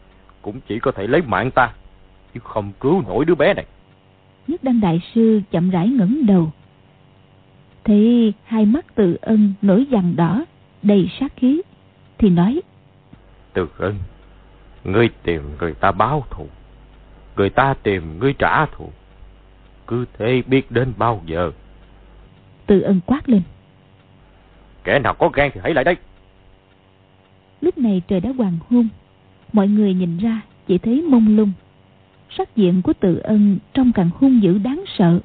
cũng chỉ có thể lấy mạng ta chứ không cứu nổi đứa bé này. Nhất đăng đại sư chậm rãi ngẩng đầu. Thấy hai mắt từ ân nổi vàng đỏ, đầy sát khí, thì nói. Từ ân, ngươi tìm người ta báo thù, người ta tìm ngươi trả thù. Cứ thế biết đến bao giờ. Từ ân quát lên. Kẻ nào có gan thì hãy lại đây. Lúc này trời đã hoàng hôn, mọi người nhìn ra chỉ thấy mông lung. Sắc diện của tự ân trông càng hung dữ đáng sợ.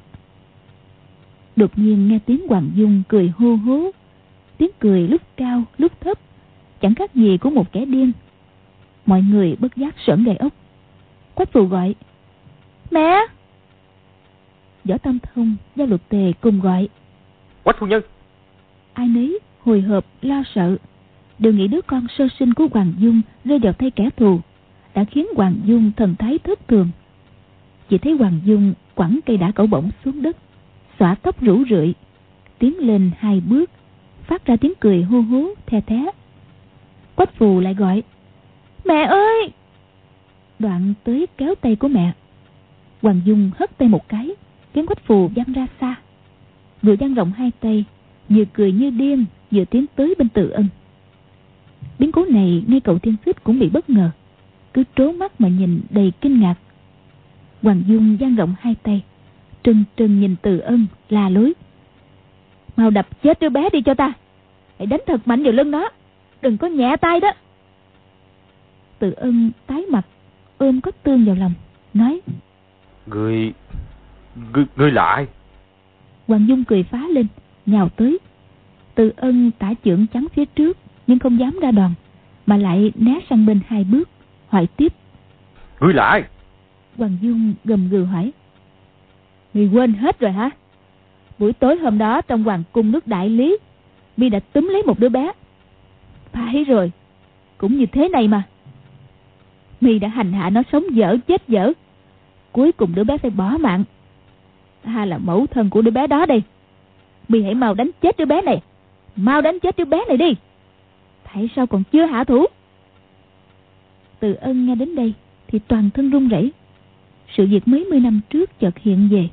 Đột nhiên nghe tiếng hoàng dung cười hô hố. Tiếng cười lúc cao lúc thấp. Chẳng khác gì của một kẻ điên. Mọi người bất giác sởn gai ốc. Quách phù gọi mẹ võ tam thông gia luật tề cùng gọi. Quách phu nhân. Ai nấy hồi hộp lo sợ. Đều nghĩ đứa con sơ sinh của hoàng dung rơi vào tay kẻ thù đã khiến hoàng dung thần thái thất thường. Chỉ thấy hoàng dung quẳng cây đã cẩu bổng xuống đất xõa tóc rủ rượi tiến lên hai bước phát ra tiếng cười hô hố the thé. Quách phù lại gọi mẹ ơi! Đoạn tới kéo tay của mẹ. Hoàng dung hất tay một cái khiến quách phù văng ra xa. Vừa dang rộng hai tay, vừa cười như điên, vừa tiến tới bên tự ân. Biến cố này ngay cậu thiên xích cũng bị bất ngờ, cứ trố mắt mà nhìn đầy kinh ngạc. Hoàng dung dang rộng hai tay, trừng trừng nhìn từ ân, la lối. Mau đập chết đứa bé đi cho ta, hãy đánh thật mạnh vào lưng nó, đừng có nhẹ tay đó. Từ ân tái mặt, ôm có tương vào lòng, nói, người người, người là ai? Hoàng dung cười phá lên nhào tới. Từ ân tả trưởng chắn phía trước nhưng không dám ra đòn mà lại né sang bên hai bước hỏi tiếp. Người là ai? Hoàng dung gầm gừ hỏi. Người quên hết rồi hả? Buổi tối hôm đó trong hoàng cung nước đại lý mi đã túm lấy một đứa bé. Phải rồi cũng như thế này mà. Mi đã hành hạ nó sống dở chết dở. Cuối cùng đứa bé phải bỏ mạng ta là mẫu thân của đứa bé đó đây. Mi hãy mau đánh chết đứa bé này. Mau đánh chết đứa bé này đi. Tại sao còn chưa hạ thủ? Từ ân nghe đến đây thì toàn thân run rẩy. Sự việc mấy mươi năm trước chợt hiện về.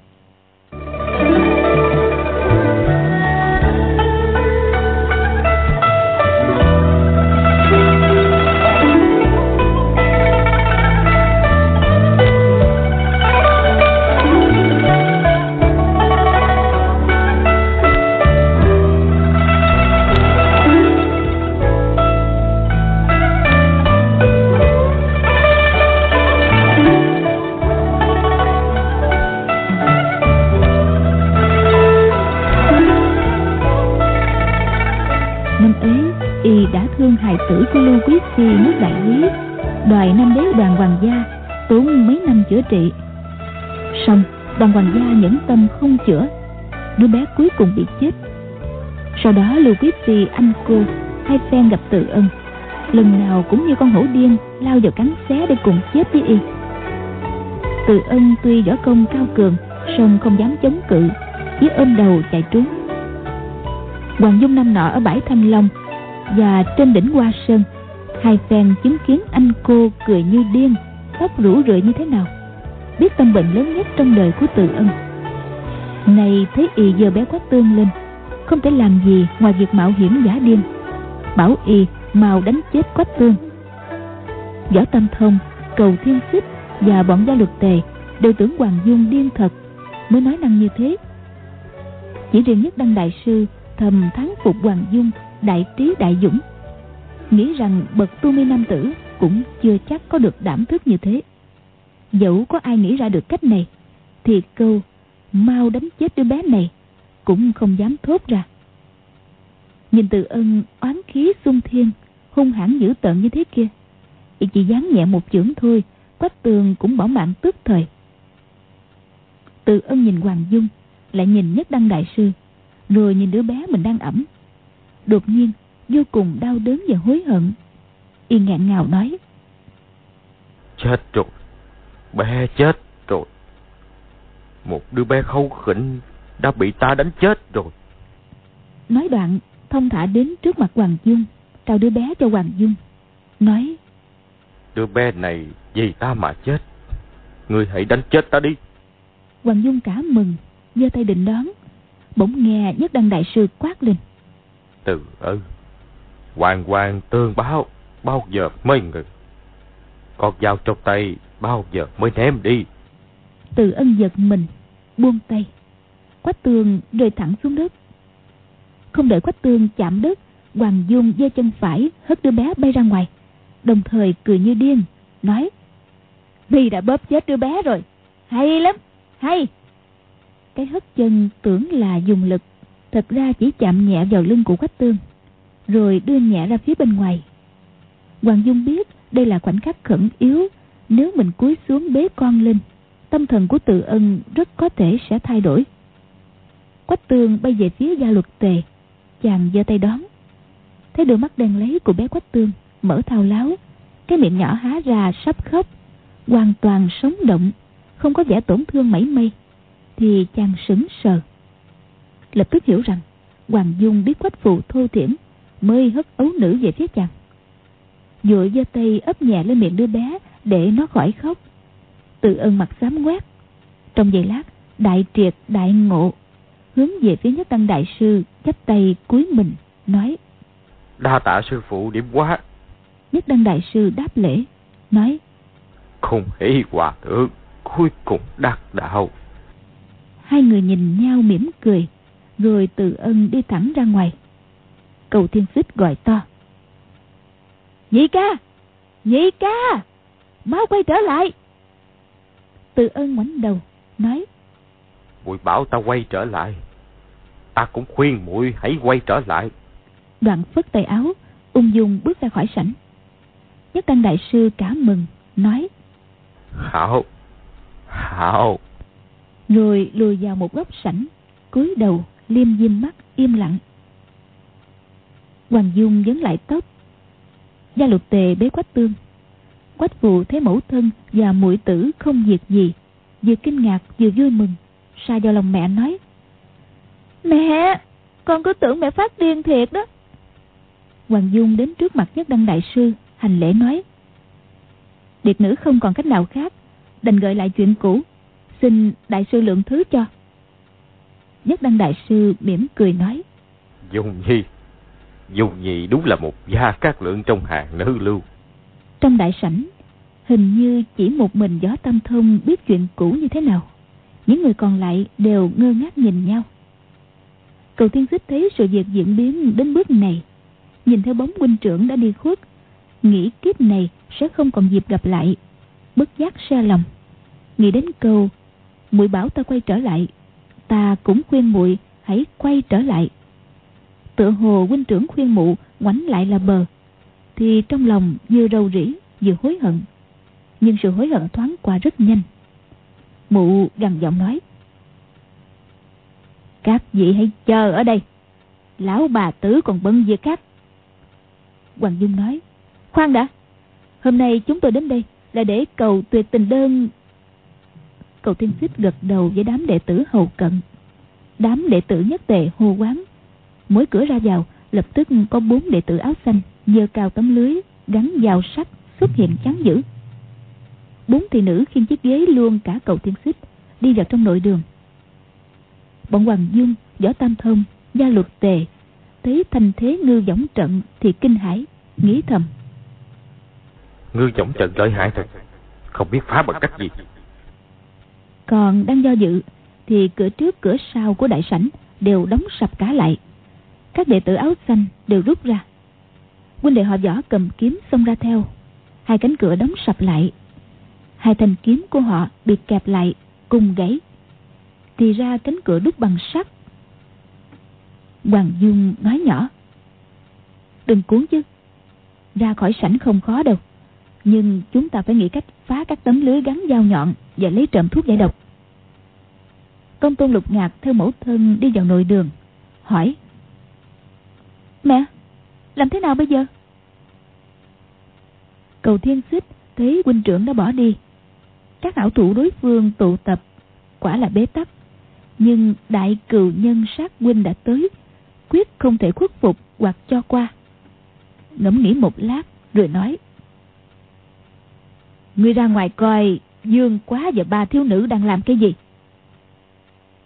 Thương hài tử của lưu quý phi nước đại lý. Đòi năm đế đoàn hoàng gia, tốn mấy năm chữa trị. Xong đoàn hoàng gia nhẫn tâm không chữa. Đứa bé cuối cùng bị chết. Sau đó lưu quý phi, anh cô, hai phen gặp tự ân. Lần nào cũng như con hổ điên, lao vào cắn xé để cùng chết với y. Tự ân tuy võ công cao cường, song không dám chống cự, chỉ ôm đầu chạy trốn. Hoàng dung năm nọ ở bãi thanh long và trên đỉnh hoa sơn. Hai phen chứng kiến anh cô cười như điên tóc rủ rượi như thế nào, biết tâm bệnh lớn nhất trong đời của từ ân. Này thấy y giờ bé quá tương lên, không thể làm gì ngoài việc mạo hiểm giả điên. Bảo y mau đánh chết quách tương. Võ tâm thông, cầu thiên xích và bọn gia luật tề đều tưởng hoàng dung điên thật, mới nói năng như thế. Chỉ riêng nhất đăng đại sư thầm thắng phục hoàng dung đại trí đại dũng. Nghĩ rằng bậc tu mi nam tử cũng chưa chắc có được đảm thức như thế. Dẫu có ai nghĩ ra được cách này, thì câu mau đánh chết đứa bé này cũng không dám thốt ra. Nhìn từ ân oán khí xung thiên, hung hãn dữ tợn như thế kia, y chỉ dán nhẹ một chưởng thôi, quách tường cũng bỏ mạng tức thời. Từ ân nhìn hoàng dung, lại nhìn nhất đăng đại sư, rồi nhìn đứa bé mình đang ẩm đột nhiên vô cùng đau đớn và hối hận. Y ngạn ngào nói chết rồi. Bé chết rồi. Một đứa bé khâu khỉnh đã bị ta đánh chết rồi. Nói đoạn thông thả đến trước mặt hoàng dung trao đứa bé cho hoàng dung. Nói đứa bé này vì ta mà chết. Người hãy đánh chết ta đi. Hoàng dung cả mừng giơ tay định đón. Bỗng nghe nhất đăng đại sư quát lên từ ư. Hoàng hoàng tương báo, bao giờ mới ngừng? Con dao trong tay, bao giờ mới ném đi? Từ ân giật mình, buông tay. Quách tường rơi thẳng xuống đất. Không đợi quách tường chạm đất, hoàng dung giơ chân phải hất đứa bé bay ra ngoài. Đồng thời cười như điên, nói, vì đã bóp chết đứa bé rồi. Hay lắm, hay. Cái hất chân tưởng là dùng lực thật ra chỉ chạm nhẹ vào lưng của quách tương, rồi đưa nhẹ ra phía bên ngoài. Hoàng Dung biết đây là khoảnh khắc khẩn yếu, Nếu mình cúi xuống bế con lên, Tâm thần của tự ân rất có thể sẽ thay đổi. Quách tương bay về phía gia luật tề, Chàng giơ tay đón. Thấy đôi mắt đen lấy của bé Quách tương, Mở thao láo, Cái miệng nhỏ há ra sắp khóc, Hoàn toàn sống động, Không có vẻ tổn thương mảy may, Thì chàng sững sờ. Lập tức hiểu rằng Hoàng Dung biết quách phụ thô thiển Mới hất ấu nữ về phía chàng. Vội giơ tay ấp nhẹ lên miệng đứa bé Để nó khỏi khóc. Tự ân mặt xám quét. Trong giây lát Đại triệt đại ngộ Hướng về phía nhất tăng đại sư chắp tay cúi mình Nói Đa tạ sư phụ điểm quá. Nhất đăng đại sư đáp lễ Nói Không hỷ hòa thượng Cuối cùng đắc đạo. Hai người nhìn nhau mỉm cười Rồi từ ân đi thẳng ra ngoài. Cầu thiên xích gọi to. Nhị ca! Nhị ca! Mau quay trở lại! Từ ân ngoảnh đầu Nói. Muội bảo ta quay trở lại. Ta cũng khuyên muội hãy quay trở lại. Đoạn phất tay áo Ung dung bước ra khỏi sảnh. Nhất Đăng Đại Sư cả mừng Nói. Hảo! Hảo! Rồi lùi vào một góc sảnh cúi đầu liêm diêm mắt im lặng. Hoàng Dung vấn lại tóc. Gia lục tề bế quách tương. Quách phụ thấy mẫu thân và mũi tử không việc gì Vừa kinh ngạc vừa vui mừng Sa vào lòng mẹ nói Mẹ Con cứ tưởng mẹ phát điên thiệt đó. Hoàng Dung đến trước mặt nhất đăng đại sư Hành lễ nói Điệt nữ không còn cách nào khác Đành gợi lại chuyện cũ Xin đại sư lượng thứ cho Nhất đăng đại sư mỉm cười nói. Dung Nhi Dung Nhi đúng là một gia các lượng trong hàng nữ lưu. Trong đại sảnh Hình như chỉ một mình gió tâm thông biết chuyện cũ như thế nào. Những người còn lại đều ngơ ngác nhìn nhau. Cầu thiên xích thấy sự việc diễn biến đến bước này Nhìn theo bóng huynh trưởng đã đi khuất Nghĩ kiếp này sẽ không còn dịp gặp lại Bất giác xa lòng. Nghĩ đến câu muội bảo ta quay trở lại Ta cũng khuyên muội hãy quay trở lại. Tựa hồ huynh trưởng khuyên mụ ngoảnh lại là bờ, Thì trong lòng vừa rầu rĩ vừa hối hận. Nhưng sự hối hận thoáng qua rất nhanh. Mụ gằn giọng nói, Các vị hãy chờ ở đây. Lão bà tử còn bận việc khác. Hoàng Dung nói, Khoan đã, Hôm nay chúng tôi đến đây Là để cầu tuyệt tình đơn Cầu thiên xích gật đầu với đám đệ tử hầu cận. Đám đệ tử nhất tề hô quán. Mỗi cửa ra vào Lập tức có bốn đệ tử áo xanh Dơ cao tấm lưới Gắn vào sắt xuất hiện chắn giữ. Bốn thị nữ khiêng chiếc ghế luôn cả cầu thiên xích Đi vào trong nội đường. Bọn Hoàng Dung, Võ Tam Thông, Gia Luật Tề Thấy thành thế ngư võng trận Thì kinh hãi Nghĩ thầm. Ngư võng trận lợi hại thật Không biết phá bằng cách gì. Còn đang do dự, Thì cửa trước, cửa sau của đại sảnh Đều đóng sập cả lại. Các đệ tử áo xanh đều rút ra. Huynh đệ họ võ cầm kiếm xông ra theo. Hai cánh cửa đóng sập lại. Hai thanh kiếm của họ bị kẹp lại Cùng gãy. Thì ra cánh cửa đúc bằng sắt. Hoàng Dung nói nhỏ, Đừng cuốn chứ. Ra khỏi sảnh không khó đâu. Nhưng chúng ta phải nghĩ cách phá các tấm lưới gắn dao nhọn Và lấy trộm thuốc giải độc. Công tôn lục ngạc theo mẫu thân đi vào nội đường, Hỏi, Mẹ, Làm thế nào bây giờ? Cầu thiên xích Thấy huynh trưởng đã bỏ đi, Các ảo thủ đối phương tụ tập, Quả là bế tắc. Nhưng đại cừu nhân sát huynh đã tới, Quyết không thể khuất phục hoặc cho qua. Ngẫm nghĩ một lát Rồi nói, Ngươi ra ngoài coi, Dương quá và ba thiếu nữ đang làm cái gì?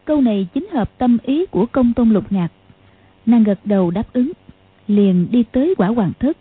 Câu này chính hợp tâm ý của công tôn lục ngạc. Nàng gật đầu đáp ứng, Liền đi tới quả hoàng thất.